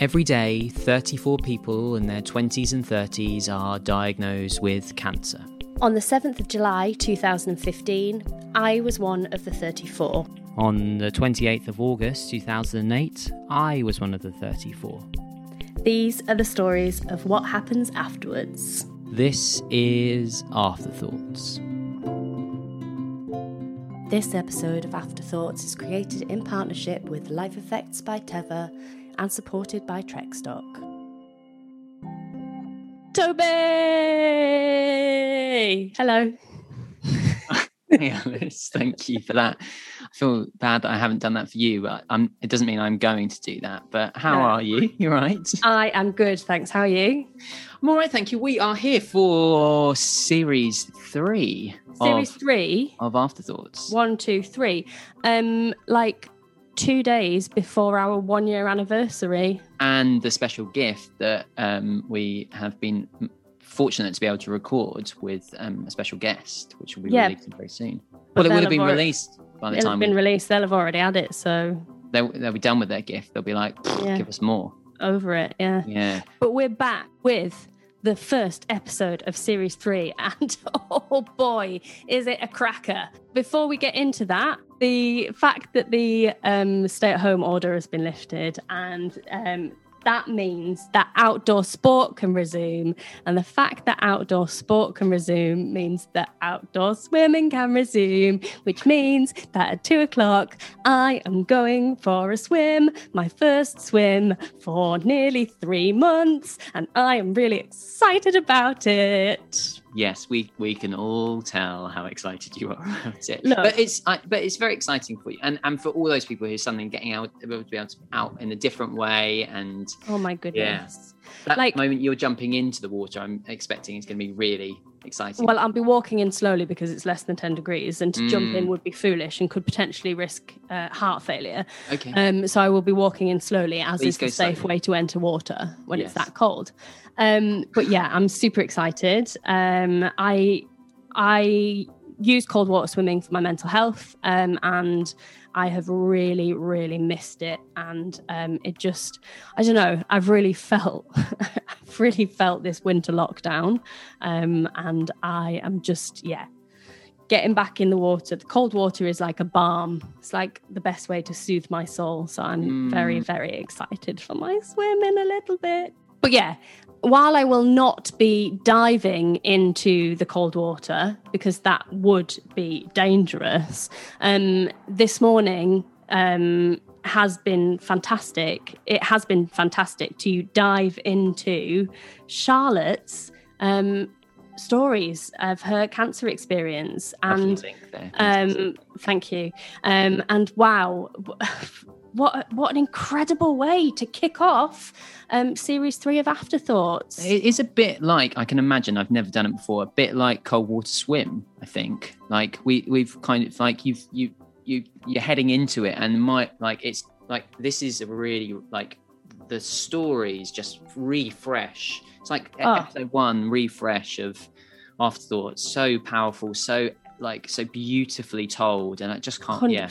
Every day, 34 people in their 20s and 30s are diagnosed with cancer. On the 7th of July 2015, I was one of the 34. On the 28th of August 2008, I was one of the 34. These are the stories of what happens afterwards. This is Afterthoughts. This episode of Afterthoughts is created in partnership with Life Effects by Teva and supported by Trekstock. Toby! Hello. hey Alice, thank you for that. I feel bad that I haven't done that for you, but I'm, it doesn't mean I'm going to do that. But how No. are you? You're right? I am good, thanks. How are you? I'm all right, thank you. We are here for series three Series of, three, of Afterthoughts. one, two, three. Um, like two days before our one year anniversary. and the special gift that um, we have been fortunate to be able to record with um, a special guest, which will be Yeah. released very soon. But Well, it would have been already- released by the time It'll time have been we, released, they'll have already had it, so they'll, they'll be done with their gift. They'll be like, Yeah. give us more. over it, yeah. Yeah. But we're back with the first episode of series three, and oh boy, is it a cracker! Before we get into that, the fact that the um, stay at home order has been lifted, and um, that means that outdoor sport can resume. And the fact that outdoor sport can resume means that outdoor swimming can resume, which means that at two o'clock, I am going for a swim, my first swim for nearly three months. And I am really excited about it. Yes, we we can all tell how excited you are about it. Look. But it's I, but it's very exciting for you, and and for all those people who suddenly getting out to be able to out in a different way, and Oh my goodness. that Like- moment you're jumping into the water, I'm expecting is going to be really exciting. Well, I'll be walking in slowly because it's less than 10 degrees, and to jump in Mm. would be foolish and could potentially risk uh, heart failure. okay. Um, so I will be walking in slowly, as Please is the safe slowly. way to enter water when it's that cold. Um, but yeah, I'm super excited. Um, I I use cold water swimming for my mental health, um, and I have really, really missed it. And um, it just, I don't know, I've really felt, I've really felt this winter lockdown, um, and I am just, yeah, getting back in the water. The cold water is like a balm. It's like the best way to soothe my soul. So I'm very, Mm. very excited for my swim in a little bit. But yeah, while I will not be diving into the cold water because that would be dangerous, um, this morning um, has been fantastic. It has been fantastic to dive into Charlotte's um, stories of her cancer experience and um, thank you. Um, and wow, what what an incredible way to kick off um, series three of Afterthoughts. It is a bit like I can imagine. I've never done it before. A bit like cold water swim. I think like we we've kind of like you've you you you're heading into it and my like it's like this is a really like the stories just refresh. It's like Oh. episode one refresh of afterthoughts. So powerful. So like so beautifully told, and I just can't. Hundred Yeah.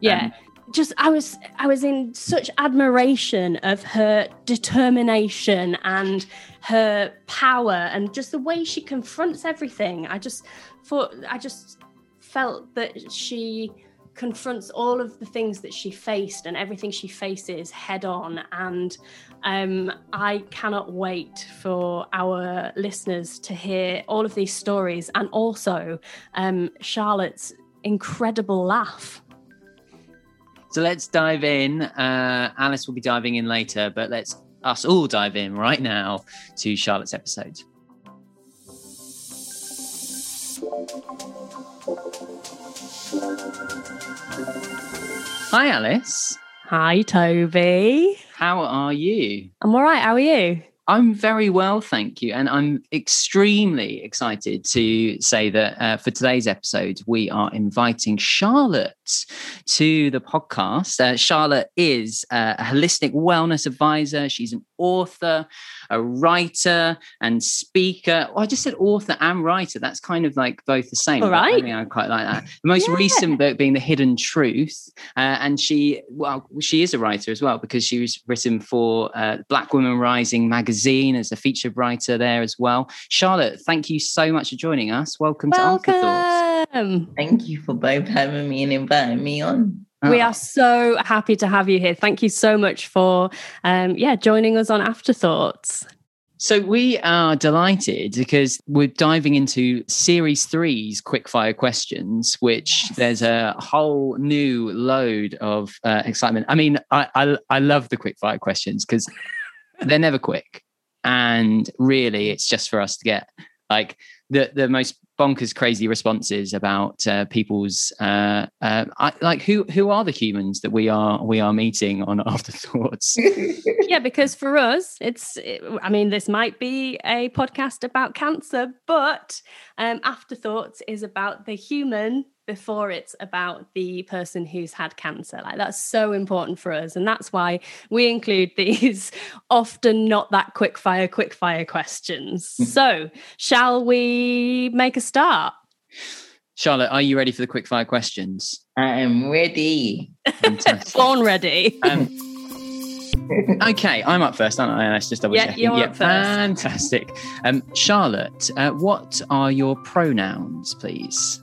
Yeah. Um, just I was I was in such admiration of her determination and her power and just the way she confronts everything. I just thought I just felt that she confronts all of the things that she faced and everything she faces head on and um, I cannot wait for our listeners to hear all of these stories and also um, Charlotte's incredible laugh. So let's dive in. Uh, Alice will be diving in later, but let's us all dive in right now to Charlotte's episode. Hi, Alice. Hi, Toby. How are you? I'm all right. How are you? I'm very well, thank you. And I'm extremely excited to say that uh, for today's episode, we are inviting Charlotte to the podcast. Uh, Charlotte is uh, a holistic wellness advisor. She's an author, a writer, and speaker. Oh, I just said author and writer. That's kind of like both the same. All right. I, mean, I quite like that. The most Yeah. recent book being The Hidden Truth. Uh, and she, well, she is a writer as well because she was written for uh, Black Women Rising magazine as a featured writer there as well. Charlotte, thank you so much for joining us. Welcome, to Afterthoughts. Welcome. Thank you for both having me and inviting me on. We Oh, are so happy to have you here. Thank you so much for, um, yeah, joining us on Afterthoughts. So we are delighted because we're diving into series three's quickfire questions, which Yes. there's a whole new load of uh, excitement. I mean, I, I I love the quickfire questions because they're never quick, and really, it's just for us to get like the the most bonkers, crazy responses about uh, people's uh, uh, I, like who who are the humans that we are we are meeting on afterthoughts. yeah, because for us, it's, it- I mean, this might be a podcast about cancer, but um, Afterthoughts is about the human before it's about the person who's had cancer. Like, that's so important for us. And that's why we include these often not that quick fire, quick fire questions. So, shall we make a start? Charlotte, are you ready for the quick fire questions? I am ready. Fantastic. Born ready. Um, okay, I'm up first, aren't I? Let's just double Yeah, check. you're up first. Fantastic. Um, Charlotte, uh, what are your pronouns, please?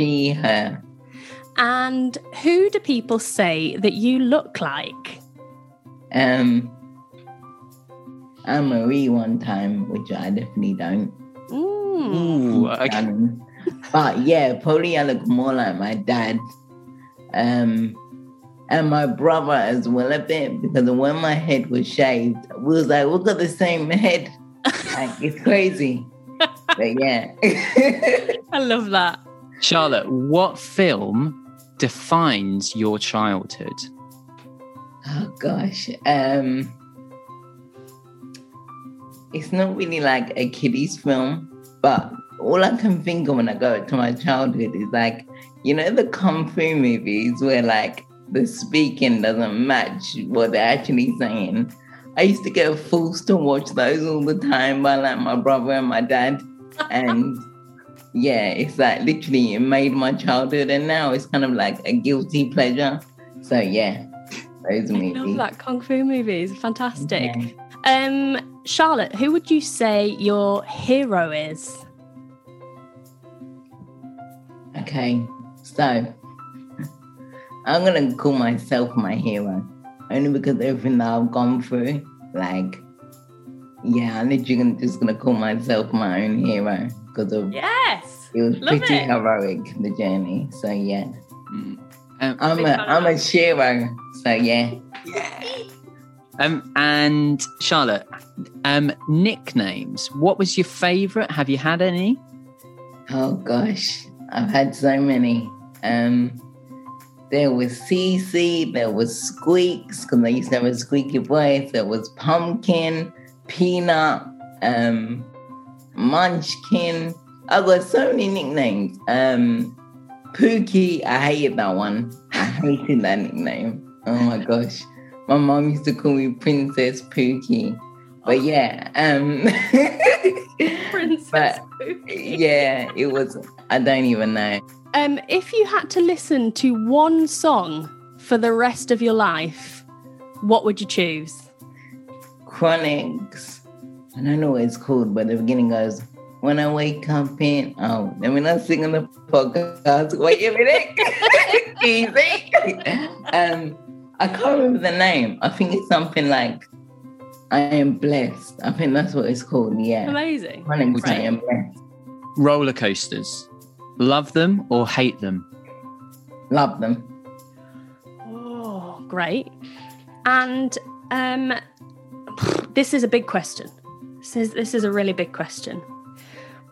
She, her. And who do people say that you look like? Um, I'm Marie one time, which I definitely don't. Mm. Ooh, okay. Um, but yeah, probably I look more like my dad. Um, and my brother as well a bit because when my head was shaved, we was like, we got the same head. like it's crazy. but yeah. I love that. Charlotte, what film defines your childhood? Oh gosh. Um it's not really like a kiddies film, but all I can think of when I go to my childhood is like, you know, the kung fu movies where like the speaking doesn't match what they're actually saying. I used to get forced to watch those all the time by like my brother and my dad. And yeah, it's like literally it made my childhood and now it's kind of like a guilty pleasure. So yeah, those I movies. love that kung fu movies. Fantastic. Yeah. Um, Charlotte, who would you say your hero is? Okay, so I'm gonna call myself my hero only because everything that I've gone through. Like, yeah, I'm literally just gonna call myself my own hero because of Yes. it was love pretty it. heroic the journey. So yeah, Mm. Um, I'm Big a fan of I'm a that. hero. So yeah, um, and Charlotte, um, nicknames. What was your favourite? Have you had any? oh gosh, I've had so many. Um, there was Cece, there was Squeaks because I used to have a squeaky voice. There was Pumpkin, Peanut, um, Munchkin. I got so many nicknames. Um, Pookie, I hated that one. I hated that nickname. Oh my gosh, my mom used to call me Princess Pookie. But yeah, um, Princess But- Pookie. yeah, it was. I don't even know. Um, if you had to listen to one song for the rest of your life, what would you choose? Chronixx. I don't know what it's called, but the beginning goes, When I wake up in. Oh, let me not sing on the podcast. Wait a minute. Easy. um, I can't remember the name. I think it's something like I am blessed. I think that's what it's called. Yeah. Amazing. Chronixx, I Okay. am blessed. Roller coasters. Love them or hate them? Love them. Oh, great. And um, this is a big question. This is, this is a really big question.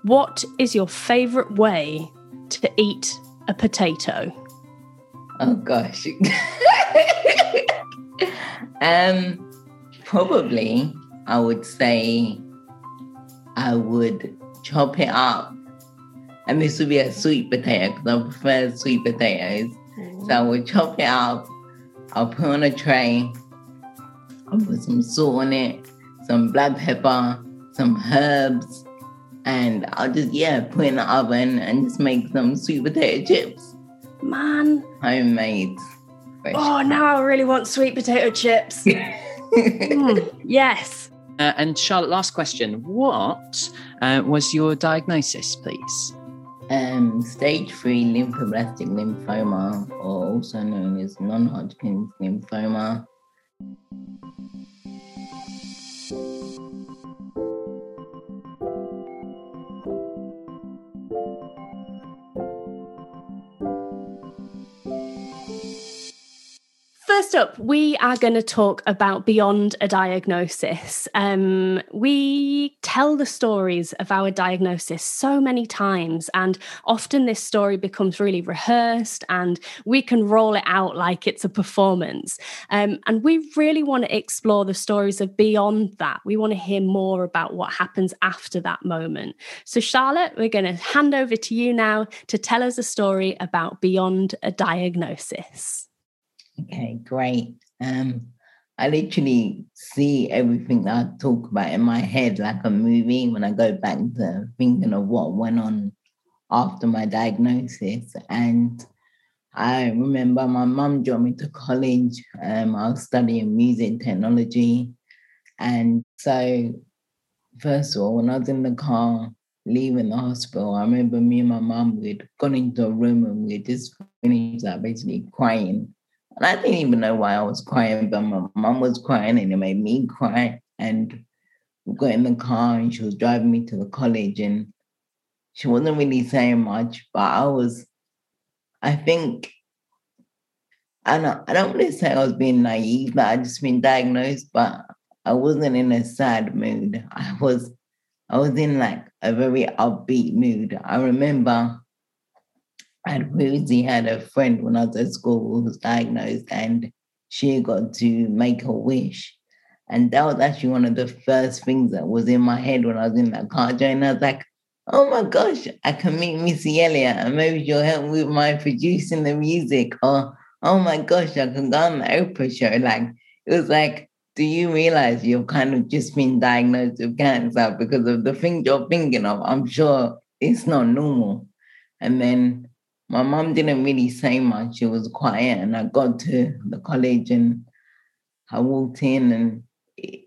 What is your favorite way to eat a potato? Oh gosh. um probably I would say I would chop it up. And this would be a sweet potato because I prefer sweet potatoes. So I would chop it up, I'll put on a tray, I'll put some salt on it, some black pepper, some herbs, and I'll just, yeah, put in the oven and just make some sweet potato chips. Man. Homemade. Fresh. Oh, now I really want sweet potato chips. Mm, yes. Uh, and Charlotte, last question. What uh, was your diagnosis, please? Um, stage three lymphoblastic lymphoma, or also known as non-Hodgkin's lymphoma. you First up, we are going to talk about beyond a diagnosis. Um, we tell the stories of our diagnosis so many times, and often this story becomes really rehearsed, and we can roll it out like it's a performance. Um, and we really want to explore the stories of beyond that. We want to hear more about what happens after that moment. So, Charlotte, we're going to hand over to you now to tell us a story about beyond a diagnosis. Okay, great. Um, I literally see everything that I talk about in my head like a movie when I go back to thinking of what went on after my diagnosis. And I remember my mum dropped me to college. Um, I was studying music technology. And so, first of all, when I was in the car leaving the hospital, I remember me and my mum, we'd gone into a room and we just finished like basically crying and I didn't even know why I was crying, but my mom was crying and it made me cry. And we got in the car and she was driving me to the college and she wasn't really saying much, but I was, I think, I don't, I don't want to say I was being naive, but I just been diagnosed, but I wasn't in a sad mood. I was, I was in like a very upbeat mood. I remember I previously had a friend when I was at school who was diagnosed and she got to make a wish. And that was actually one of the first things that was in my head when I was in that car journey. I was like, oh my gosh, I can meet Missy Elliott and maybe she'll help me with my producing the music. Or, oh my gosh, I can go on the Oprah show. Like, it was like, do you realize you've kind of just been diagnosed with cancer because of the things you're thinking of? I'm sure it's not normal. And then my mom didn't really say much. It was quiet. And I got to the college and I walked in and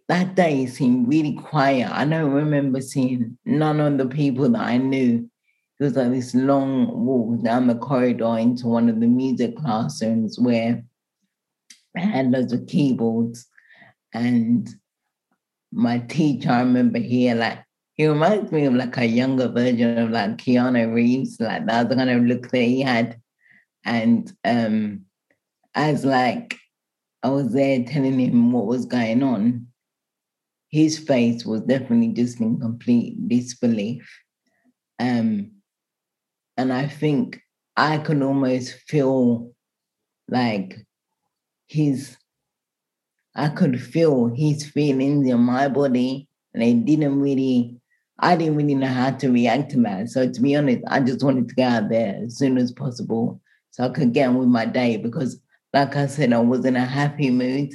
that day seemed really quiet. I don't remember seeing none of the people that I knew. It was like this long walk down the corridor into one of the music classrooms where I had loads of keyboards. And my teacher, I remember here, like he reminds me of like a younger version of like Keanu Reeves, like that's the kind of look that he had. And um as like I was there telling him what was going on, his face was definitely just in complete disbelief. Um, and I think I could almost feel like his, I could feel his feelings in my body, and they didn't really I didn't really know how to react to that. So to be honest, I just wanted to get out there as soon as possible so I could get on with my day because like I said, I was in a happy mood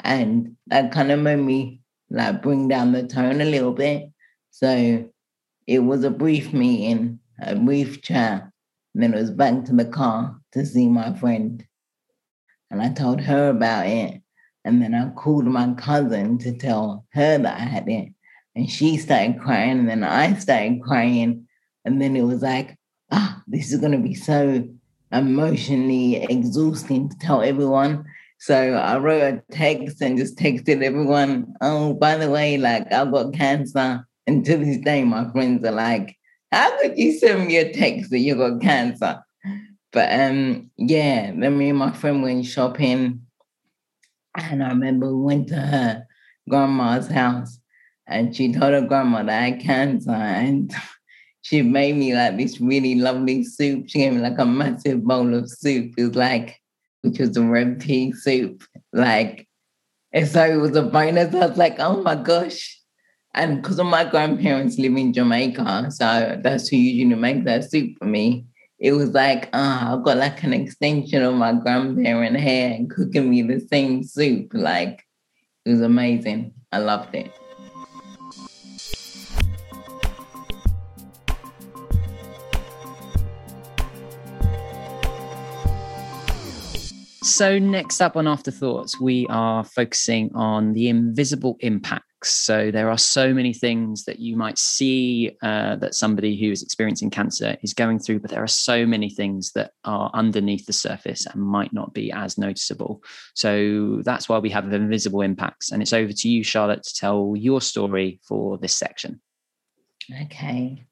and that kind of made me like bring down the tone a little bit. So it was a brief meeting, a brief chat, and then it was back to the car to see my friend. And I told her about it. And then I called my cousin to tell her that I had it. And she started crying, and then I started crying. And then it was like, ah, this is going to be so emotionally exhausting to tell everyone. So I wrote a text and just texted everyone, oh, by the way, like I've got cancer. And to this day, my friends are like, how could you send me a text that you got cancer? But um, yeah, then me and my friend went shopping. And I remember we went to her grandma's house and she told her grandma that I cancer and she made me like this really lovely soup. She gave me like a massive bowl of soup. It was like, which was a red pea soup. Like, and so it was a bonus. I was like, oh my gosh. And because of my grandparents live in Jamaica, so that's who usually make that soup for me. it was like, ah, I've got like an extension of my grandparent hair and cooking me the same soup. Like, it was amazing. I loved it. So, next up on Afterthoughts, we are focusing on the invisible impacts. So, there are so many things that you might see uh, that somebody who is experiencing cancer is going through, but there are so many things that are underneath the surface and might not be as noticeable. So, that's why we have invisible impacts. And it's over to you, Charlotte, to tell your story for this section. Okay.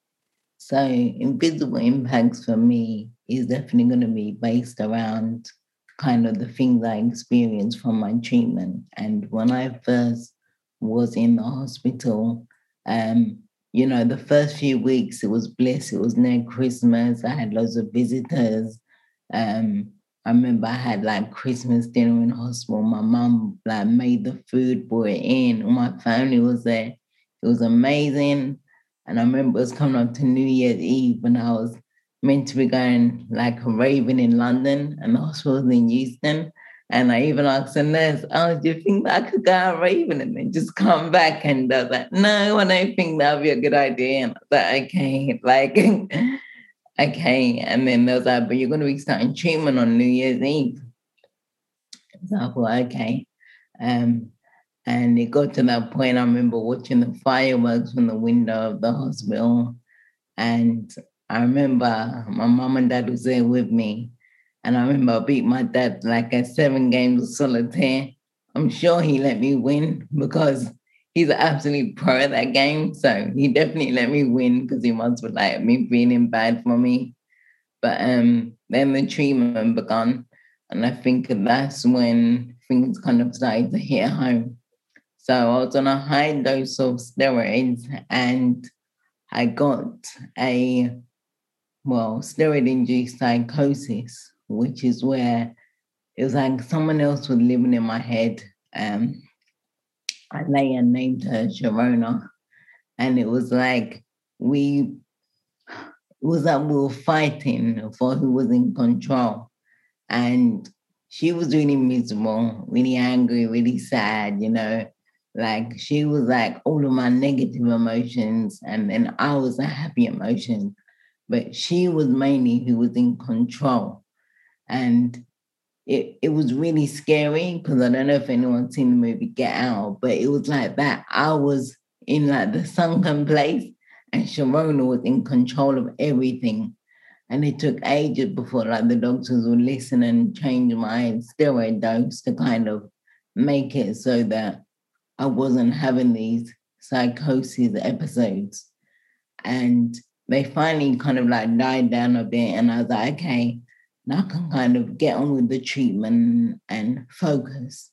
So, invisible impacts for me is definitely going to be based around kind of the things I experienced from my treatment. And when I first was in the hospital, um, you know, the first few weeks it was bliss. It was near Christmas. I had loads of visitors. Um, I remember I had like Christmas dinner in hospital. My mom like made the food, brought it in. My family was there. It was amazing. And I remember it was coming up to New Year's Eve when I was meant to be going like raving in London and the hospital in Euston. And I even asked the nurse, oh, do you think I could go out raving and then just come back? And I was like, no, I don't think that would be a good idea. And I was like, okay, like, okay. And then they was like, but you're going to be starting treatment on New Year's Eve. So I thought, okay. Um, and it got to that point, I remember watching the fireworks from the window of the hospital. And I remember my mom and dad was there with me. And I remember I beat my dad like at seven games of solitaire. I'm sure he let me win because he's an absolute pro at that game. So he definitely let me win because he must have like me feeling bad for me. But um, then the treatment began. And I think that's when things kind of started to hit home. So I was on a high dose of steroids and I got a well, steroid induced psychosis, which is where it was like someone else was living in my head. Um, I and named her Sharona. And it was like we it was like we were fighting for who was in control. And she was really miserable, really angry, really sad, you know. Like she was like all of my negative emotions, and then I was a happy emotion but she was mainly who was in control. And it, it was really scary because I don't know if anyone's seen the movie Get Out, but it was like that. I was in like the sunken place and Sharona was in control of everything. And it took ages before like the doctors would listen and change my steroid dose to kind of make it so that I wasn't having these psychosis episodes. And they finally kind of like died down a bit. And I was like, okay, now I can kind of get on with the treatment and focus.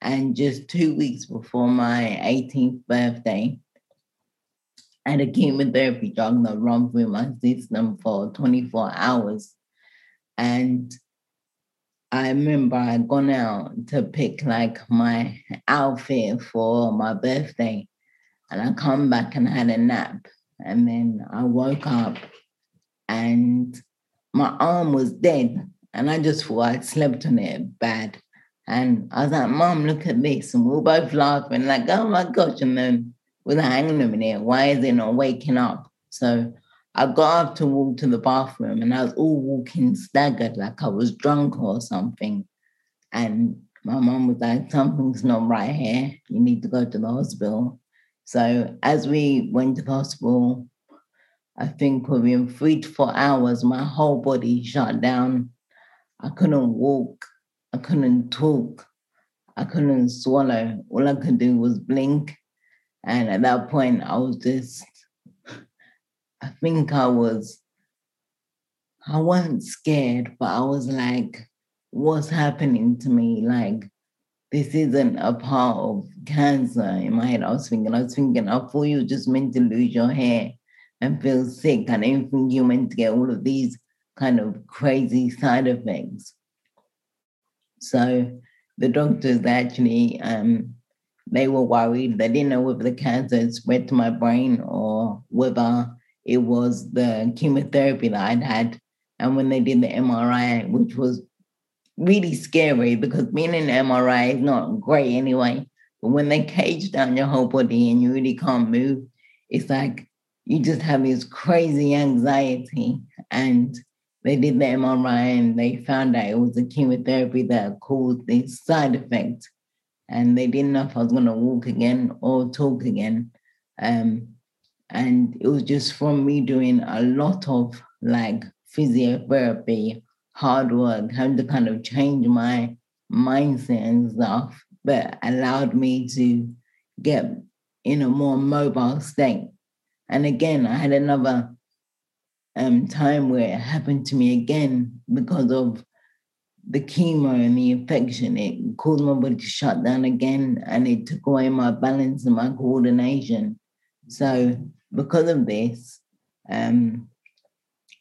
And just two weeks before my 18th birthday, I had a chemotherapy drug that run through my system for 24 hours. And I remember I'd gone out to pick like my outfit for my birthday. And I come back and had a nap. And then I woke up and my arm was dead. And I just thought I'd slept on it bad. And I was like, Mom, look at this. And we were both laughing, like, oh my gosh. And then we are like, hang on a minute, why is it not waking up? So I got up to walk to the bathroom and I was all walking staggered, like I was drunk or something. And my mom was like, something's not right here. You need to go to the hospital. So as we went to the hospital, I think within three to four hours, my whole body shut down. I couldn't walk. I couldn't talk. I couldn't swallow. All I could do was blink. And at that point, I was just, I think I was, I wasn't scared, but I was like, what's happening to me? Like, this isn't a part of cancer in my head. I was thinking, I was thinking, I thought you were just meant to lose your hair and feel sick. I didn't think you meant to get all of these kind of crazy side effects. So the doctors actually, um, they were worried. They didn't know whether the cancer had spread to my brain or whether it was the chemotherapy that I'd had And when they did the MRI, which was really scary because being in MRI is not great anyway. But when they cage down your whole body and you really can't move, it's like you just have this crazy anxiety. And they did the MRI and they found out it was the chemotherapy that caused this side effect. And they didn't know if I was going to walk again or talk again. Um, and it was just from me doing a lot of like physiotherapy, hard work, having to kind of change my mindset and stuff, but allowed me to get in a more mobile state. And again, I had another um, time where it happened to me again because of the chemo and the infection. It caused my body to shut down again and it took away my balance and my coordination. So because of this, um,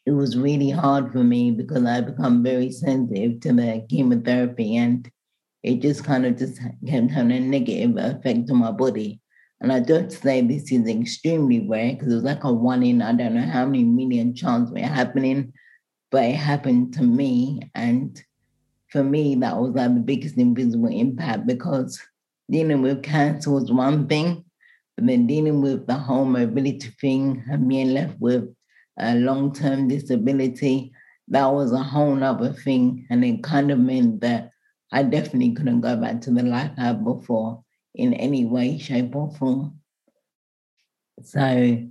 it was really hard for me because I become very sensitive to the chemotherapy and it just kind of just kept having a negative effect on my body. And I don't say this is extremely rare because it was like a one in I don't know how many million chance it happening, but it happened to me. And for me, that was like the biggest invisible impact because dealing with cancer was one thing, but then dealing with the whole mobility thing and being left with a long term disability, that was a whole other thing. And it kind of meant that I definitely couldn't go back to the life I had before in any way, shape, or form. So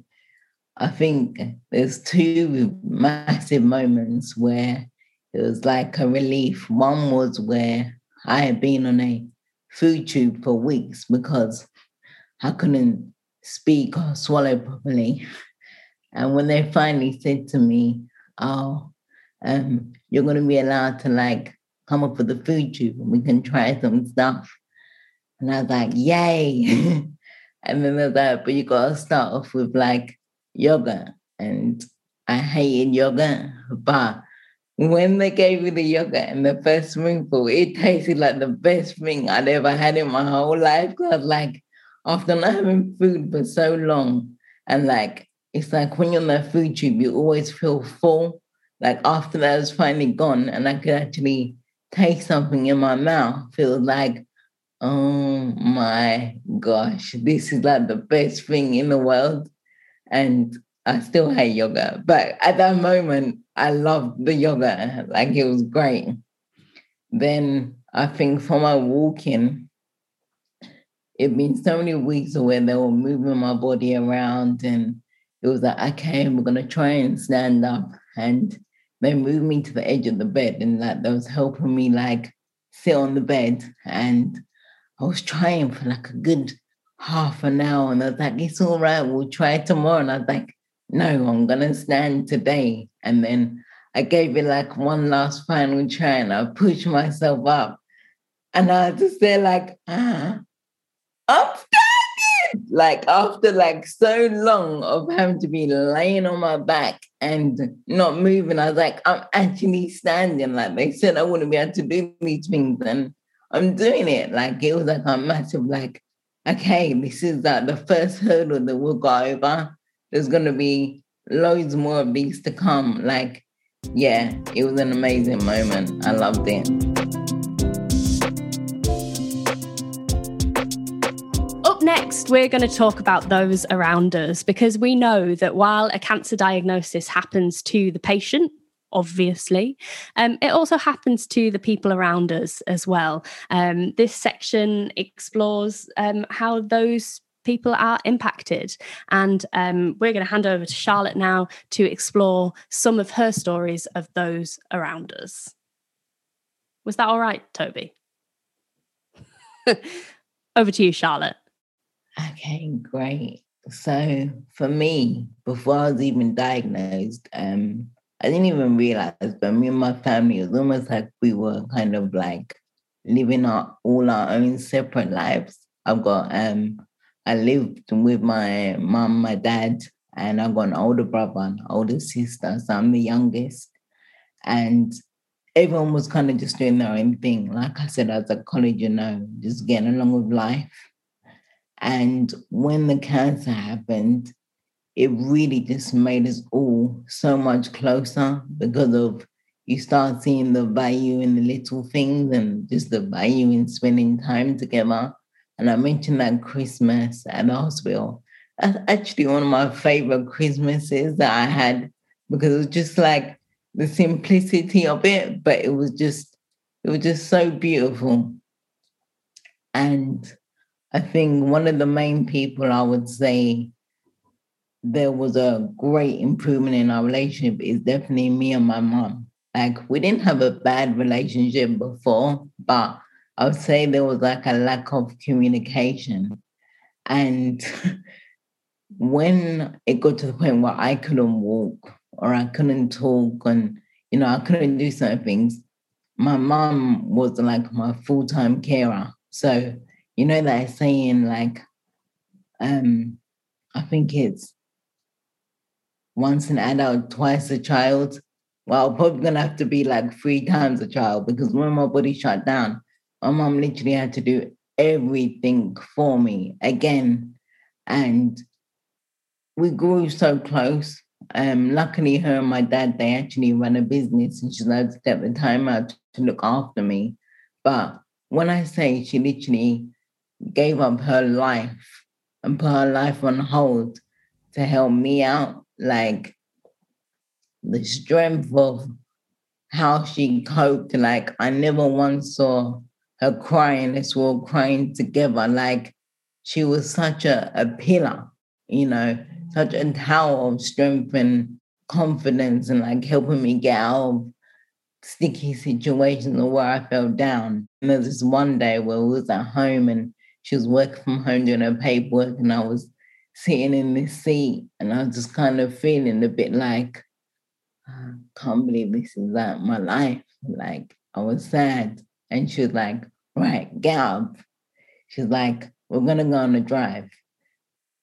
I think there's two massive moments where it was like a relief. One was where I had been on a food tube for weeks because I couldn't speak or swallow properly. And when they finally said to me, Oh, um, you're going to be allowed to like come up with the food tube and we can try some stuff. And I was like, Yay. and then they're like, But you got to start off with like yoga. And I hated yoga, but when they gave me the yogurt and the first spoonful, it tasted like the best thing I'd ever had in my whole life. Because like after not having food for so long, and like it's like when you're on the food tube, you always feel full. Like after that was finally gone, and I could actually taste something in my mouth, feel like, oh my gosh, this is like the best thing in the world. And I still hate yoga, but at that moment, I loved the yoga. Like it was great. Then I think for my walking, it been so many weeks where they were moving my body around and it was like, okay, we're gonna try and stand up. And they moved me to the edge of the bed and that like, was helping me like sit on the bed. And I was trying for like a good half an hour. And I was like, it's all right, we'll try tomorrow. And I was like, no, I'm gonna stand today. And then I gave it like one last final try and I pushed myself up. And I was just there like, ah, standing. Like after like so long of having to be laying on my back and not moving, I was like, I'm actually standing. Like they said I wouldn't be able to do these things and I'm doing it. Like it was like a massive like, okay, this is like the first hurdle that we'll go over. There's gonna be loads more of these to come. Like, yeah, it was an amazing moment. I loved it. Next, we're going to talk about those around us because we know that while a cancer diagnosis happens to the patient, obviously. Um, it also happens to the people around us as well. Um, this section explores um, how those people are impacted. And um, we're going to hand over to Charlotte now to explore some of her stories of those around us. Was that all right, Toby? over to you, Charlotte. Okay, great. So for me, before I was even diagnosed, um, I didn't even realize, but me and my family, it was almost like we were kind of like living our all our own separate lives. I've got um I lived with my mom, my dad, and I've got an older brother and older sister. So I'm the youngest. And everyone was kind of just doing their own thing. Like I said, as a college, you know, just getting along with life. And when the cancer happened, it really just made us all so much closer because of you start seeing the value in the little things and just the value in spending time together. And I mentioned that Christmas at hospital. That's actually one of my favorite Christmases that I had because it was just like the simplicity of it, but it was just it was just so beautiful. And I think one of the main people I would say there was a great improvement in our relationship is definitely me and my mom. Like we didn't have a bad relationship before, but I would say there was like a lack of communication. And when it got to the point where I couldn't walk or I couldn't talk and you know I couldn't do certain things, my mom was like my full-time carer. So you know that saying like um I think it's once an adult, twice a child. Well, probably gonna have to be like three times a child because when my body shut down, my mom literally had to do everything for me again. And we grew so close. Um, luckily, her and my dad, they actually run a business and she's allowed to step the time out to look after me. But when I say she literally gave up her life and put her life on hold to help me out, like the strength of how she coped. Like I never once saw her crying. Us all crying together. Like she was such a, a pillar, you know, such a tower of strength and confidence and like helping me get out of sticky situations where I fell down. And there was this one day where we was at home and she was working from home doing her paperwork and I was sitting in this seat and I was just kind of feeling a bit like, I ah, can't believe this is like my life. Like I was sad. And she was like, right, get up. She's like, we're gonna go on a drive.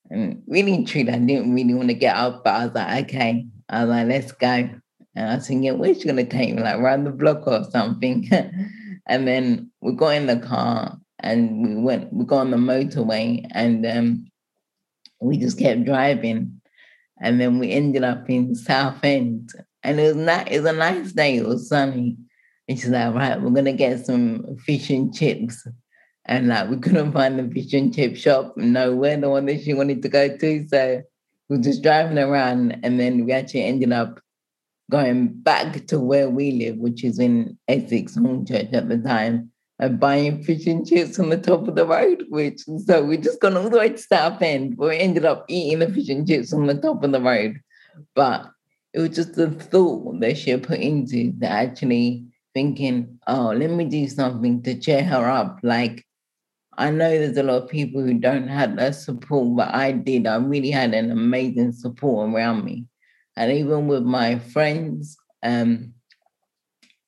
And really true, I didn't really want to get up, but I was like, okay. I was like, let's go. And I was thinking, where's she gonna take me? Like around the block or something. and then we got in the car and we went, we got on the motorway and um, we just kept driving. And then we ended up in Southend. And it was not it was a nice day, it was sunny. And she's like, right, we're gonna get some fish and chips. And like we couldn't find the fish and chip shop nowhere, the one that she wanted to go to. So we were just driving around and then we actually ended up going back to where we live, which is in Essex Hornchurch at the time buying fish and chips on the top of the road, which so we just gone all the way to Southend, but we ended up eating the fish and chips on the top of the road. But it was just the thought that she put into that actually thinking, oh, let me do something to cheer her up. Like I know there's a lot of people who don't have that support, but I did. I really had an amazing support around me. And even with my friends, um,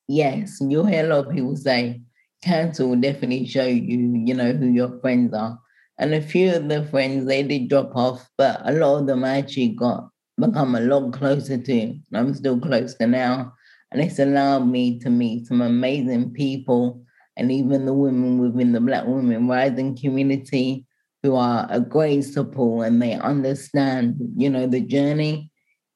yes, you'll hear a lot of people say, cancer will definitely show you, you know, who your friends are. And a few of the friends, they did drop off, but a lot of them actually got become a lot closer to. I'm still close to now. And it's allowed me to meet some amazing people and even the women within the Black Women Rising community who are a great support and they understand, you know, the journey.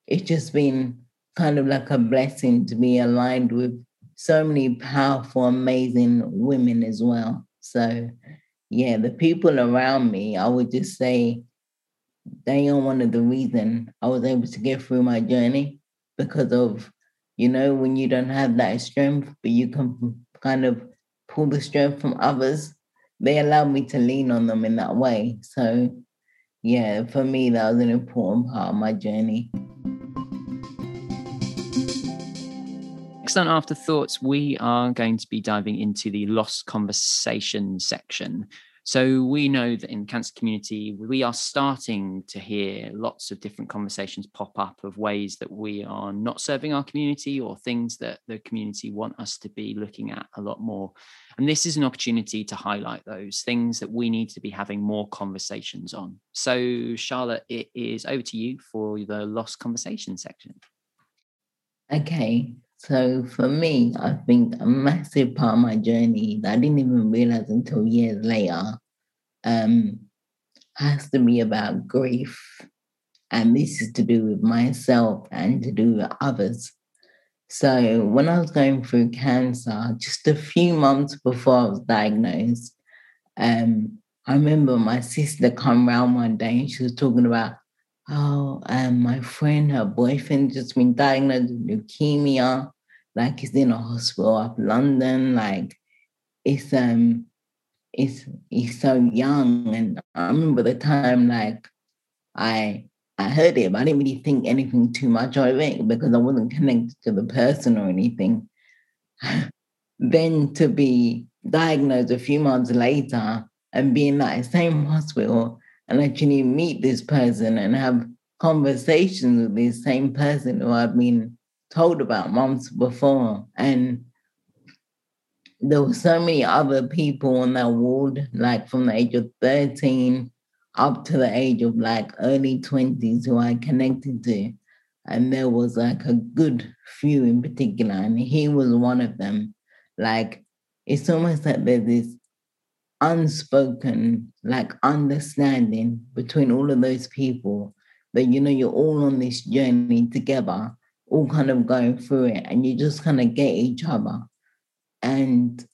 It's just been kind of like a blessing to be aligned with so many powerful, amazing women as well. So, yeah, the people around me, I would just say they are one of the reason I was able to get through my journey because of, you know, when you don't have that strength, but you can kind of pull the strength from others, they allowed me to lean on them in that way. So, yeah, for me, that was an important part of my journey. Excellent afterthoughts. We are going to be diving into the lost conversation section. So we know that in the cancer community, we are starting to hear lots of different conversations pop up of ways that we are not serving our community or things that the community want us to be looking at a lot more. And this is an opportunity to highlight those things that we need to be having more conversations on. So, Charlotte, it is over to you for the lost conversation section. Okay, so for me, I think a massive part of my journey that I didn't even realize until years later um, has to be about grief. And this is to do with myself and to do with others. So when I was going through cancer, just a few months before I was diagnosed, um, I remember my sister come round one day and she was talking about, oh, um, my friend, her boyfriend just been diagnosed with leukemia, like he's in a hospital up London, like it's um it's he's so young. And I remember the time like I I heard it, but I didn't really think anything too much of it because I wasn't connected to the person or anything. then to be diagnosed a few months later and be in that same hospital and actually meet this person and have conversations with this same person who I've been told about months before. And there were so many other people on that ward, like from the age of 13 up to the age of like early 20s who I connected to. And there was like a good few in particular, and he was one of them. Like, it's almost like there's this unspoken, like understanding between all of those people that, you know, you're all on this journey together, all kind of going through it, and you just kind of get each other. And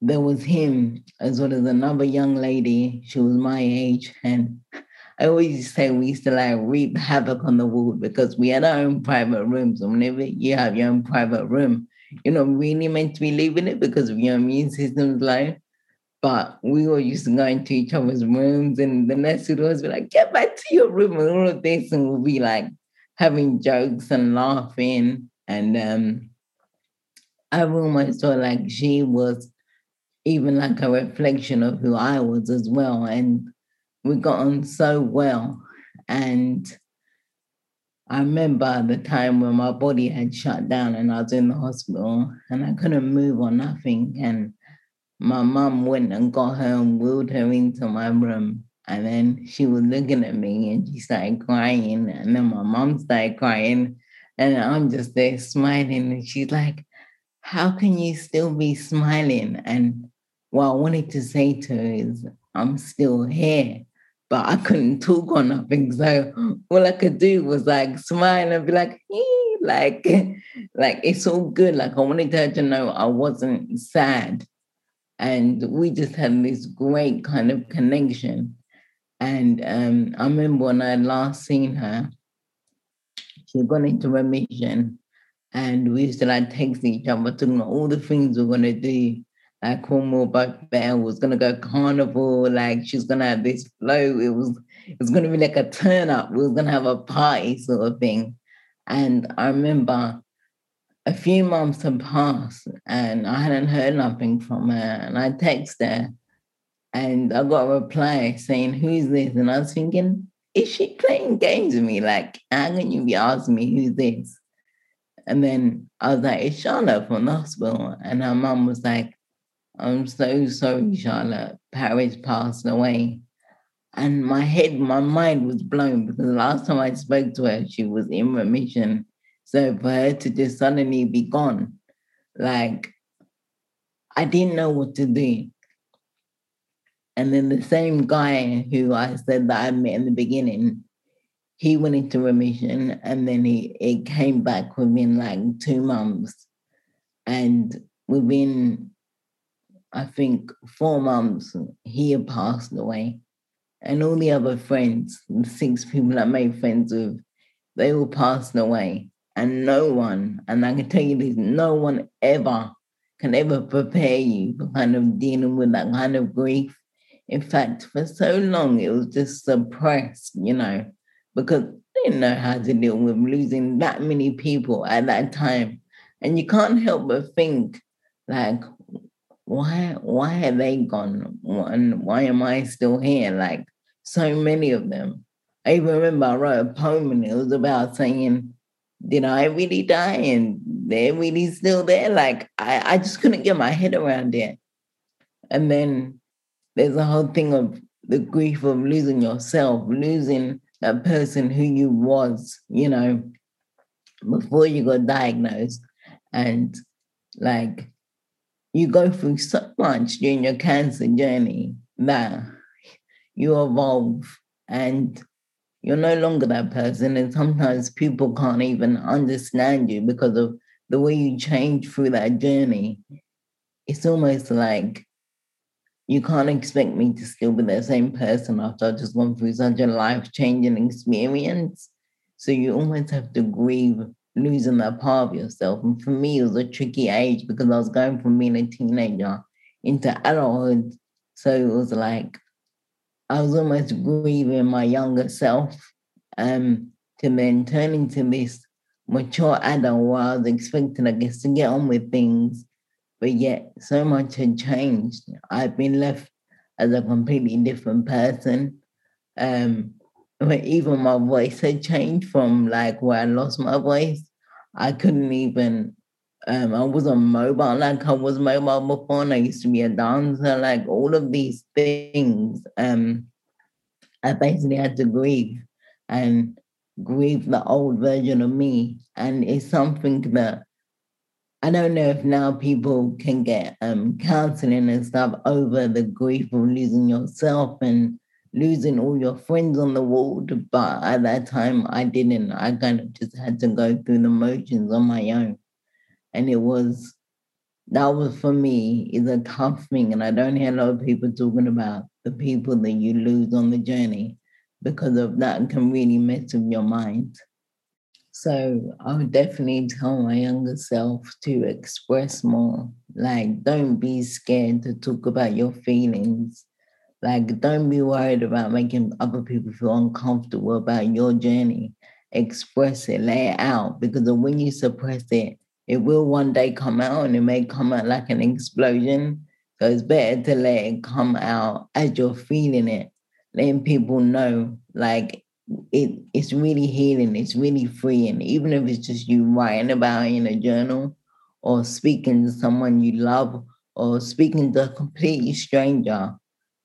there was him as well as another young lady. She was my age. And I always say we used to like reap havoc on the ward because we had our own private rooms. And whenever you have your own private room, you're not really meant to be leaving it because of your immune system's low. But we all used to go into each other's rooms and the nurse would always be like, get back to your room and all of this. And we'll be like having jokes and laughing. And um, I almost felt like she was even like a reflection of who I was as well. And we got on so well. And I remember the time when my body had shut down and I was in the hospital and I couldn't move or nothing. And my mom went and got her and wheeled her into my room. And then she was looking at me and she started crying. And then my mom started crying. And I'm just there smiling. And she's like, How can you still be smiling? And what I wanted to say to her is, I'm still here, but I couldn't talk or nothing. So all I could do was like smile and be like, like, like it's all good. Like I wanted her to know I wasn't sad. And we just had this great kind of connection. And um, I remember when I last seen her, she gone into remission and we used to like text each other, talking about all the things we we're gonna do like Cornwall Buck Bell was gonna go carnival, like she's gonna have this flow. It was it was gonna be like a turn up. We were gonna have a party sort of thing. And I remember a few months had passed and I hadn't heard nothing from her. And I texted her and I got a reply saying, Who's this? And I was thinking, is she playing games with me? Like, how can you be asking me who's this? And then I was like, it's Charlotte from the hospital. And her mum was like, I'm so sorry, Charlotte. Paris passed away. And my head, my mind was blown because the last time I spoke to her, she was in remission. So for her to just suddenly be gone, like I didn't know what to do. And then the same guy who I said that I met in the beginning, he went into remission and then he it came back within like two months. And within I think four months, he had passed away. And all the other friends, the six people I made friends with, they all passed away. And no one, and I can tell you this, no one ever can ever prepare you for kind of dealing with that kind of grief. In fact, for so long, it was just suppressed, you know, because they didn't know how to deal with losing that many people at that time. And you can't help but think, like, why why have they gone and why am I still here? Like so many of them. I even remember I wrote a poem and it was about saying, Did I really die? And they're really still there. Like I, I just couldn't get my head around it. And then there's a whole thing of the grief of losing yourself, losing that person who you was, you know, before you got diagnosed. And like you go through so much during your cancer journey that you evolve and you're no longer that person. And sometimes people can't even understand you because of the way you change through that journey. It's almost like you can't expect me to still be the same person after I've just gone through such a life changing experience. So you almost have to grieve losing that part of yourself. And for me, it was a tricky age because I was going from being a teenager into adulthood. So it was like I was almost grieving my younger self um, to then turn into this mature adult where I was expecting, I guess, to get on with things but yet so much had changed. I've been left as a completely different person. Um, even my voice had changed from like where I lost my voice. I couldn't even, um, I was on mobile like I was mobile before, and I used to be a dancer. Like all of these things, um, I basically had to grieve and grieve the old version of me. And it's something that I don't know if now people can get um, counseling and stuff over the grief of losing yourself and losing all your friends on the world. But at that time, I didn't. I kind of just had to go through the motions on my own. And it was, that was for me, is a tough thing. And I don't hear a lot of people talking about the people that you lose on the journey because of that can really mess with your mind. So I would definitely tell my younger self to express more. Like, don't be scared to talk about your feelings. Like, don't be worried about making other people feel uncomfortable about your journey. Express it, lay it out, because when you suppress it, it will one day come out and it may come out like an explosion. So it's better to let it come out as you're feeling it, letting people know, like, it it's really healing. It's really freeing, even if it's just you writing about in a journal or speaking to someone you love or speaking to a completely stranger.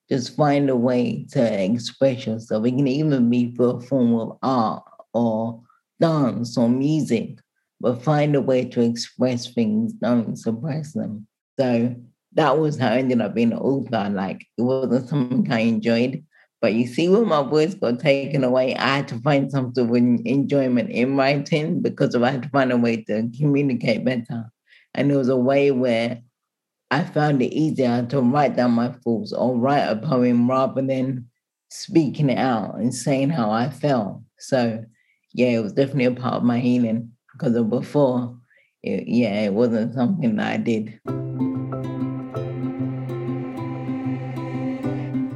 Just find a way to express yourself. It can even be through a form of art or dance or music, but find a way to express things. Don't suppress them. So that was how I ended up being an author. Like it wasn't something I enjoyed, but you see, when my voice got taken away, I had to find some sort of enjoyment in writing because I had to find a way to communicate better. And it was a way where I found it easier to write down my thoughts or write a poem rather than speaking it out and saying how I felt. So, yeah, it was definitely a part of my healing because before, it, yeah, it wasn't something I did.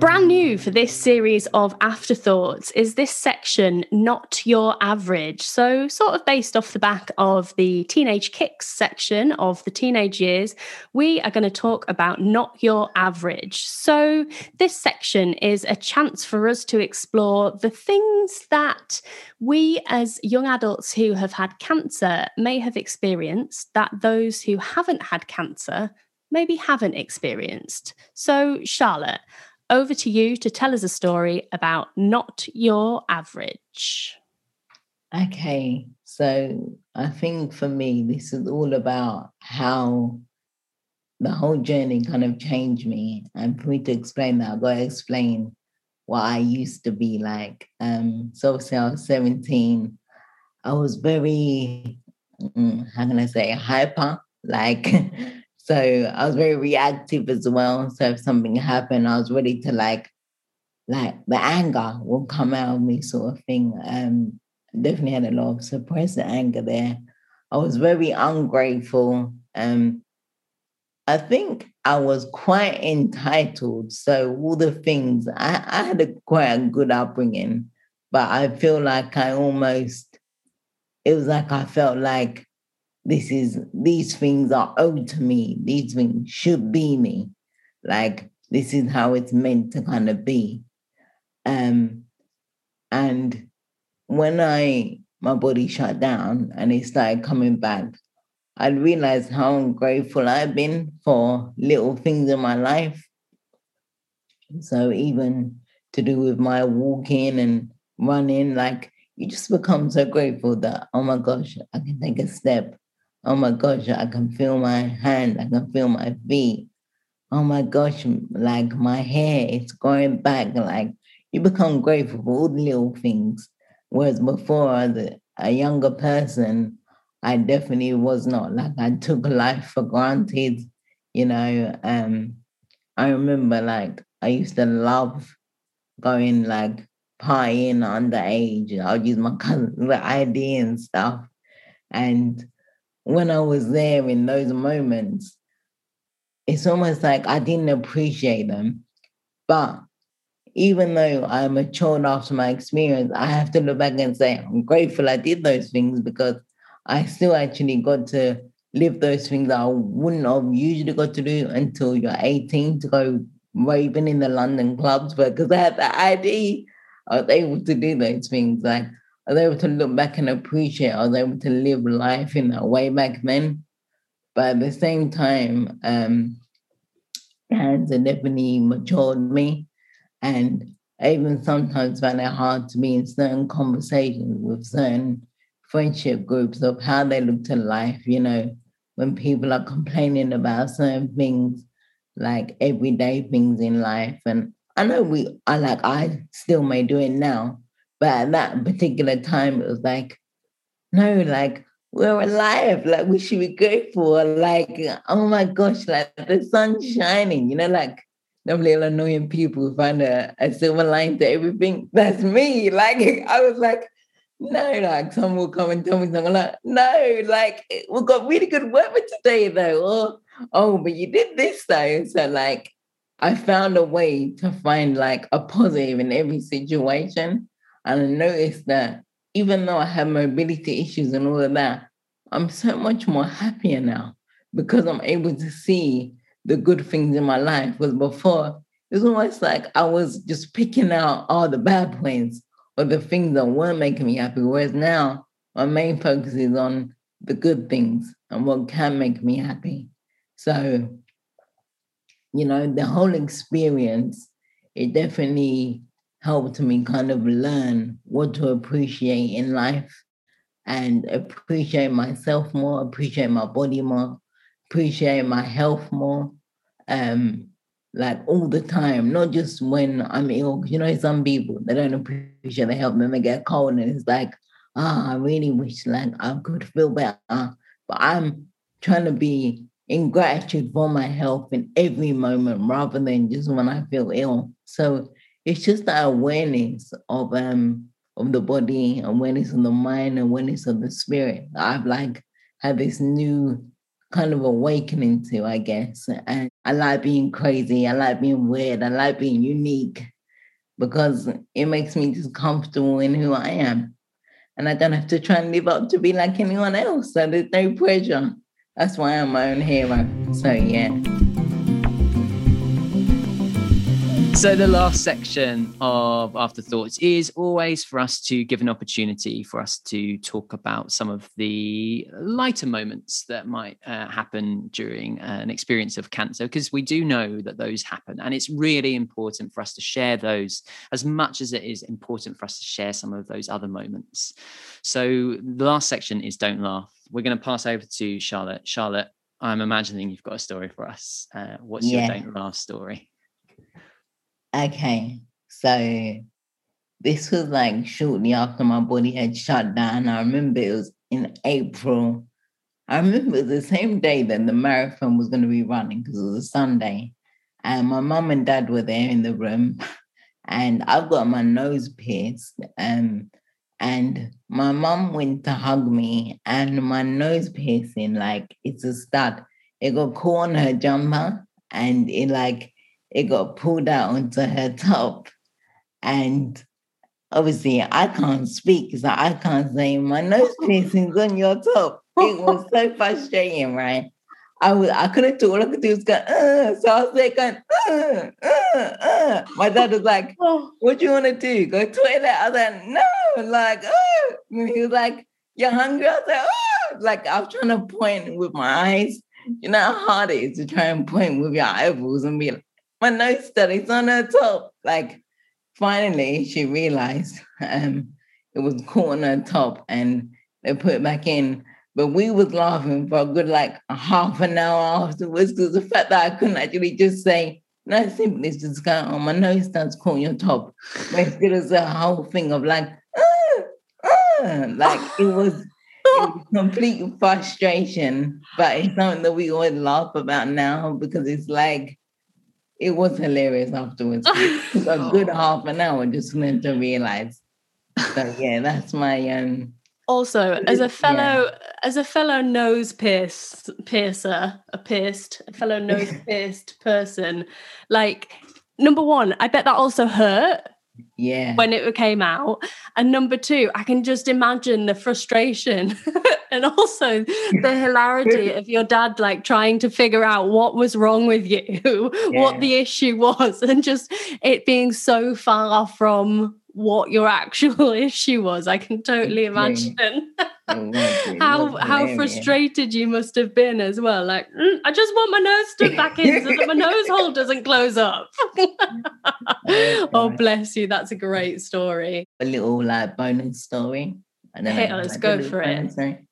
Brand new for this series of afterthoughts is this section not your average. So sort of based off the back of the teenage kicks section of the teenage years we are going to talk about not your average. So this section is a chance for us to explore the things that we as young adults who have had cancer may have experienced that those who haven't had cancer maybe haven't experienced. So charlotte over to you to tell us a story about not your average. Okay, so I think for me, this is all about how the whole journey kind of changed me. And for me to explain that, I've got to explain what I used to be like. Um, so, say I was 17, I was very, mm, how can I say, hyper. Like, So I was very reactive as well. So if something happened, I was ready to like, like the anger will come out of me, sort of thing. Um, definitely had a lot of suppressed anger there. I was very ungrateful. Um, I think I was quite entitled. So all the things I, I had a quite a good upbringing, but I feel like I almost it was like I felt like this is these things are owed to me. These things should be me. Like this is how it's meant to kind of be. Um and when i my body shut down and it started coming back i realized how ungrateful i've been for little things in my life. So even to do with my walking and running like you just become so grateful that oh my gosh i can take a step Oh my gosh, I can feel my hand, I can feel my feet. Oh my gosh, like my hair is going back. Like you become grateful for all the little things. Whereas before, as a, a younger person, I definitely was not. Like I took life for granted, you know. Um, I remember like I used to love going like partying underage. I would use my cousin's ID and stuff. And when I was there in those moments, it's almost like I didn't appreciate them. But even though I matured after my experience, I have to look back and say, I'm grateful I did those things because I still actually got to live those things that I wouldn't have usually got to do until you're 18 to go raving in the London clubs. But because I had the ID, I was able to do those things. Like I was able to look back and appreciate. I was able to live life in that way back then. But at the same time, um, cancer definitely matured me. And I even sometimes find it hard to be in certain conversations with certain friendship groups of how they look to life, you know, when people are complaining about certain things, like everyday things in life. And I know we I like I still may do it now, but at that particular time it was like, no, like we're alive, like we should be grateful. Like, oh my gosh, like the sun's shining, you know, like little annoying people find a, a silver line to everything. That's me. Like I was like, no, like someone will come and tell me something like, no, like we've got really good weather today though. Or oh, but you did this though. So like I found a way to find like a positive in every situation. And I noticed that even though I have mobility issues and all of that, I'm so much more happier now because I'm able to see the good things in my life. Because before, it was almost like I was just picking out all the bad points or the things that weren't making me happy. Whereas now, my main focus is on the good things and what can make me happy. So, you know, the whole experience, it definitely helped me kind of learn what to appreciate in life and appreciate myself more, appreciate my body more, appreciate my health more. Um, like all the time, not just when I'm ill. You know, some people they don't appreciate the help, then they get cold, and it's like, ah, oh, I really wish like I could feel better. But I'm trying to be in gratitude for my health in every moment rather than just when I feel ill. So it's just the awareness of um of the body, awareness of the mind, and awareness of the spirit. I've like had this new kind of awakening to, I guess. And I like being crazy. I like being weird. I like being unique because it makes me just comfortable in who I am. And I don't have to try and live up to be like anyone else. So there's no pressure. That's why I'm my own hero. So yeah. So, the last section of Afterthoughts is always for us to give an opportunity for us to talk about some of the lighter moments that might uh, happen during an experience of cancer, because we do know that those happen. And it's really important for us to share those as much as it is important for us to share some of those other moments. So, the last section is Don't Laugh. We're going to pass over to Charlotte. Charlotte, I'm imagining you've got a story for us. Uh, what's yeah. your Don't Laugh story? Okay, so this was like shortly after my body had shut down. I remember it was in April. I remember the same day that the marathon was going to be running because it was a Sunday. And my mum and dad were there in the room. And I've got my nose pierced. Um, and my mum went to hug me, and my nose piercing, like it's a stud. It got caught on her jumper, and it like it got pulled out onto her top. And obviously, I can't speak, so I can't say my nose piercing's on your top. It was so frustrating, right? I was I couldn't do all I could do was go, uh, so I was like going, uh, uh, uh. My dad was like, oh, what do you want to do? Go toilet? I was like, no, like, uh. And he was like, You're hungry? I was like, oh, like I was trying to point with my eyes. You know how hard it is to try and point with your eyeballs and be like, my nose studies on her top. Like finally she realized um, it was caught on her top and they put it back in. But we was laughing for a good like a half an hour afterwards because the fact that I couldn't actually just say No, simply just go, oh, my nose starts caught on your top. But it was a whole thing of like, ah, ah, like it was, it was complete frustration. But it's something that we always laugh about now because it's like, it was hilarious afterwards. a good half an hour just meant to realize. So yeah, that's my um also as a fellow yeah. as a fellow nose pierce piercer a pierced a fellow nose pierced person like number one i bet that also hurt yeah. when it came out. And number two i can just imagine the frustration and also the hilarity of your dad like trying to figure out what was wrong with you yeah. what the issue was and just it being so far from what your actual issue was. I can totally mm, mm. imagine mm, how how frustrated you must have been as well. Like, mm, I just want my nose stood back in so that my nose hole doesn't close up. oh, oh, bless you. That's a great story. A little like bonus story. Hey, let's go for it. Story.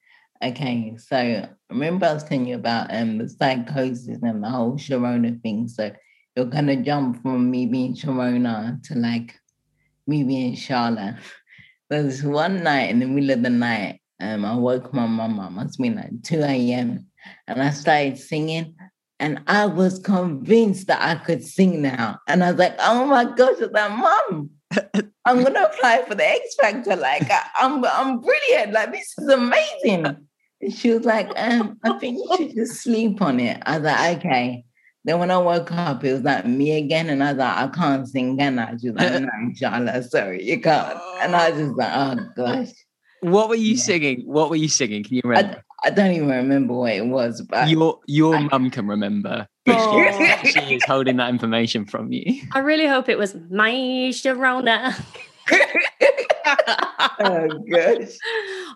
Okay, so remember I was telling you about um the psychosis and the whole Sharona thing. So you're gonna jump from me being Sharona to like me being Charlotte. There was one night in the middle of the night, um, I woke my mom up, must be like 2 a.m. And I started singing. And I was convinced that I could sing now. And I was like, oh my gosh, that mom. I'm gonna apply for the X Factor. Like I, am I'm, I'm brilliant. Like this is amazing. And she was like, um, I think you should just sleep on it. I was like, okay. Then when I woke up, it was like me again, and I was like, I can't sing again. She was like, no, inshallah, sorry, you can't. And I was just like, oh gosh. What were you yeah. singing? What were you singing? Can you remember? I, I don't even remember what it was, but your your I, mum can remember. Oh. she is holding that information from you. I really hope it was my Sharona. oh gosh.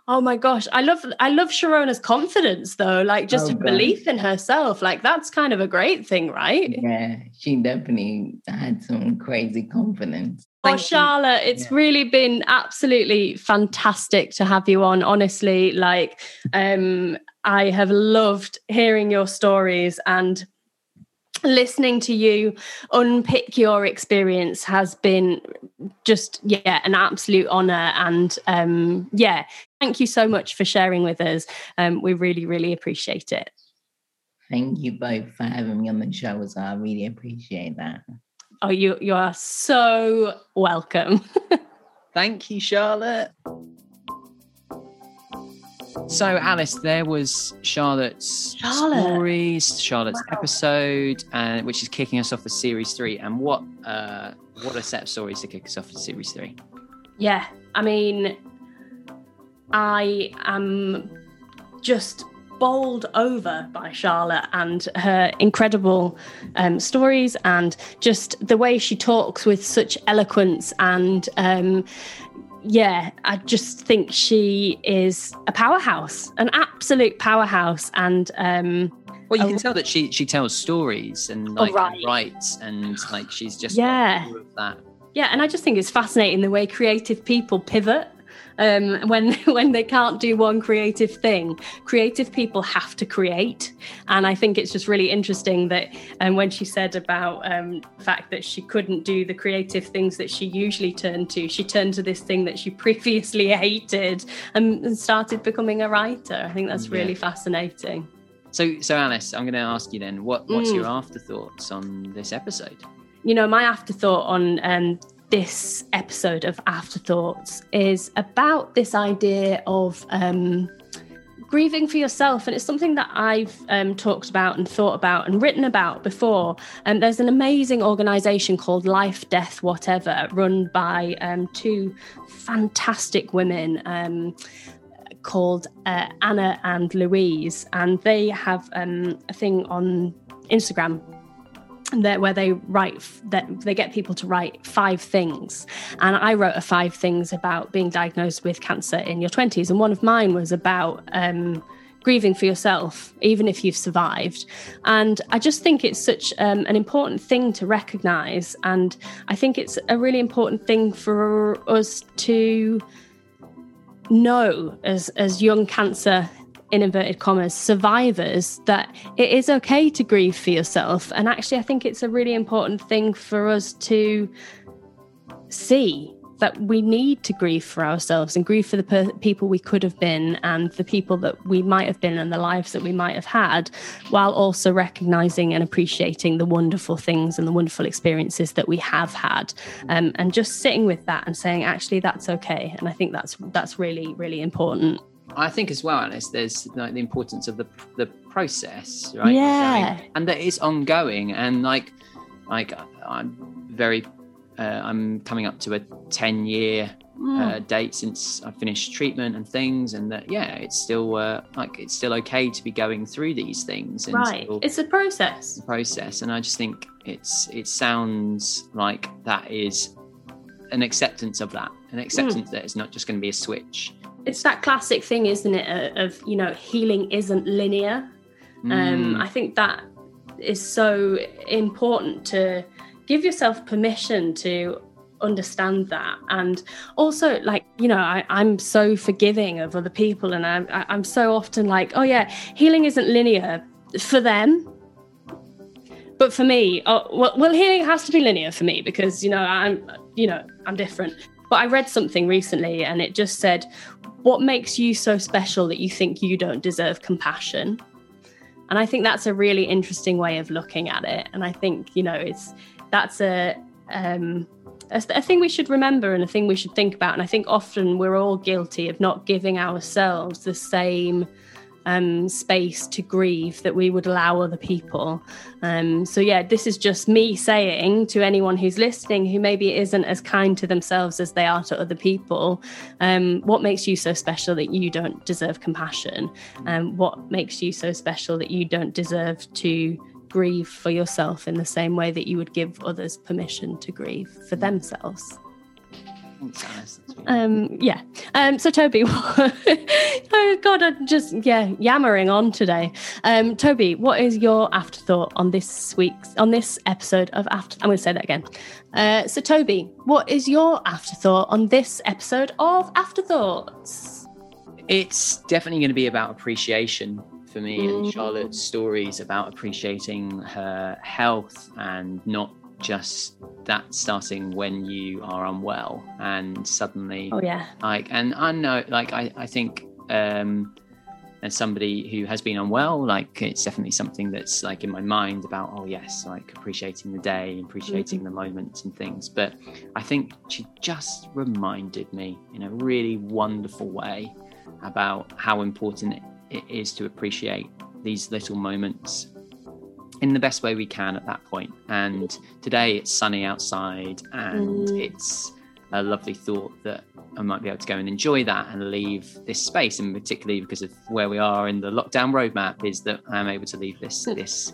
Oh my gosh. I love I love Sharona's confidence though. Like just oh, belief in herself. Like that's kind of a great thing, right? Yeah, she definitely had some crazy confidence. Oh, Charlotte, it's yeah. really been absolutely fantastic to have you on. Honestly, like um, I have loved hearing your stories and listening to you unpick your experience has been just yeah an absolute honor. And um yeah thank you so much for sharing with us. Um we really really appreciate it. Thank you both for having me on the show as well. i really appreciate that. Oh you you are so welcome. Thank you charlotte so, Alice, there was Charlotte's Charlotte. stories, Charlotte's wow. episode, and which is kicking us off for series three. And what uh, what a set of stories to kick us off for series three. Yeah, I mean, I am just bowled over by Charlotte and her incredible um, stories and just the way she talks with such eloquence and um, yeah, I just think she is a powerhouse, an absolute powerhouse. And um, well, you can tell that she she tells stories and oh, like oh, right. writes and like she's just yeah that. Yeah, and I just think it's fascinating the way creative people pivot um, when when they can't do one creative thing. Creative people have to create. And i think it's just really interesting that um, when she said about um, the fact that she couldn't do the creative things that she usually turned to she turned to this thing that she previously hated and, and started becoming a writer. I think that's really yeah. fascinating. So so alice i'm going to ask you then what what's mm. your afterthoughts on this episode? You know my afterthought on um, this episode of Afterthoughts is about this idea of um, grieving for yourself. And it's something that I've um, talked about and thought about and written about before. And there's an amazing organization called Life, Death, Whatever, run by um, two fantastic women um, called uh, Anna and Louise. And they have um, a thing on Instagram that where they write that they get people to write five things. And i wrote a five things about being diagnosed with cancer in your 20s and one of mine was about um, grieving for yourself even if you've survived. And i just think it's such um, an important thing to recognize. And i think it's a really important thing for us to know as as young cancer in inverted commas, survivors, that it is okay to grieve for yourself. And actually, I think it's a really important thing for us to see that we need to grieve for ourselves and grieve for the per- people we could have been and the people that we might have been and the lives that we might have had, while also recognizing and appreciating the wonderful things and the wonderful experiences that we have had, um, and just sitting with that and saying, actually, that's okay. And I think that's that's really really important. I think as well, Alice, there's like the importance of the the process, right? Yeah. and that it's ongoing, and like, like I'm very, uh, I'm coming up to a ten year Mm. uh, date since I finished treatment and things, and that yeah, it's still uh, like it's still okay to be going through these things and right. still It's a process. process. And I just think it's it sounds like that is an acceptance of that, an acceptance that it's not just going to be a switch. It's that classic thing, isn't it? Of you know, healing isn't linear. Um, Mm. I think that is so important to give yourself permission to understand that and also like you know I, i'm so forgiving of other people and I'm, I'm so often like oh yeah healing isn't linear for them but for me oh, well, well healing has to be linear for me because you know i'm you know i'm different but i read something recently and it just said what makes you so special that you think you don't deserve compassion? And i think that's a really interesting way of looking at it. And i think you know it's that's a um a, a thing we should remember and a thing we should think about. And i think often we're all guilty of not giving ourselves the same um, space to grieve that we would allow other people. Um, so, yeah, this is just me saying to anyone who's listening who maybe isn't as kind to themselves as they are to other people um, what makes you so special that you don't deserve compassion? Um, what makes you so special that you don't deserve to grieve for yourself in the same way that you would give others permission to grieve for themselves? Um, yeah. Um, so Toby, oh God, I'm just yeah yammering on today. Um, Toby, what is your afterthought on this week's on this episode of After? I'm going to say that again. Uh, so Toby, what is your afterthought on this episode of Afterthoughts? It's definitely going to be about appreciation for me Mm. and Charlotte's stories about appreciating her health and not just that starting when you are unwell and suddenly Oh yeah, like and I know like I, I think um as somebody who has been unwell like it's definitely something that's like in my mind about oh yes like appreciating the day appreciating the moments and things. But I think she just reminded me in a really wonderful way about how important it is to appreciate these little moments in the best way we can at that point. and today it's sunny outside and Mm. it's a lovely thought that I might be able to go and enjoy that and leave this space, and particularly because of where we are in the lockdown roadmap, is that I'm able to leave this this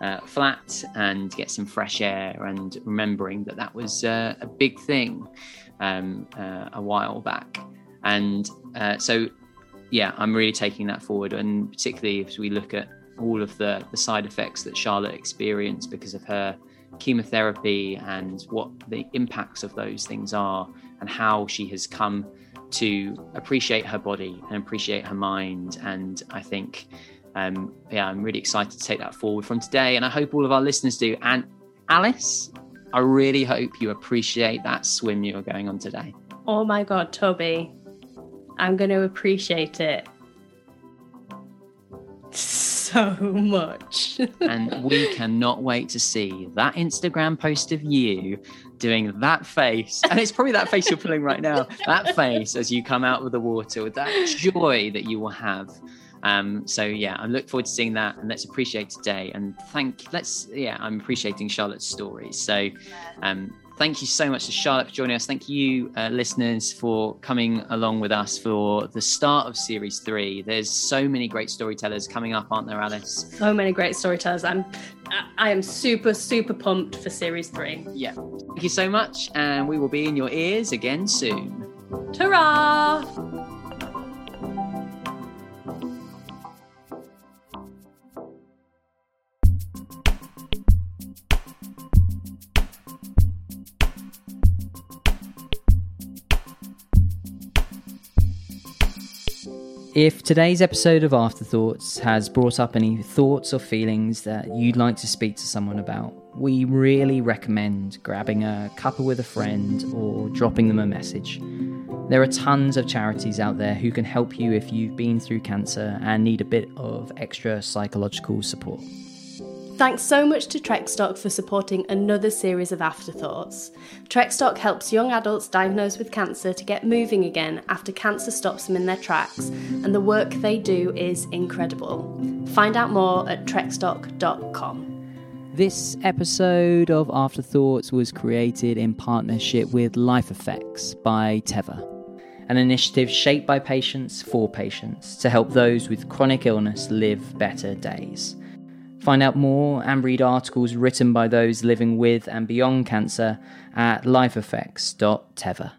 uh, flat and get some fresh air, and remembering that that was uh, a big thing um, uh, a while back, and uh, so yeah, I'm really taking that forward, and particularly as we look at all of the the side effects that Charlotte experienced because of her chemotherapy and what the impacts of those things are and how she has come to appreciate her body and appreciate her mind. And i think um, yeah i'm really excited to take that forward from today. And i hope all of our listeners do. And alice i really hope you appreciate that swim you are going on today. Oh my God, Toby, I'm going to appreciate it so much. and we cannot wait to see that Instagram post of you doing that face. And it's probably that face you're pulling right now. That face as you come out of the water with that joy that you will have. Um, so yeah, I look forward to seeing that and let's appreciate today and thank let's yeah, I'm appreciating Charlotte's stories. So um thank you so much to Charlotte for joining us. Thank you, uh, listeners, for coming along with us for the start of series three. There's so many great storytellers coming up, aren't there, Alice? so many great storytellers. I'm, I- am super, super pumped for series three. Yeah. Thank you so much, and we will be in your ears again soon. Ta-ra! If today's episode of Afterthoughts has brought up any thoughts or feelings that you'd like to speak to someone about, we really recommend grabbing a cuppa with a friend or dropping them a message. There are tons of charities out there who can help you if you've been through cancer and need a bit of extra psychological support. Thanks so much to Trekstock for supporting another series of afterthoughts. Trekstock helps young adults diagnosed with cancer to get moving again after cancer stops them in their tracks, and the work they do is incredible. Find out more at trekstock.com. This episode of Afterthoughts was created in partnership with Life Effects by Teva, an initiative shaped by patients for patients to help those with chronic illness live better days. Find out more and read articles written by those living with and beyond cancer at lifeeffects.teva.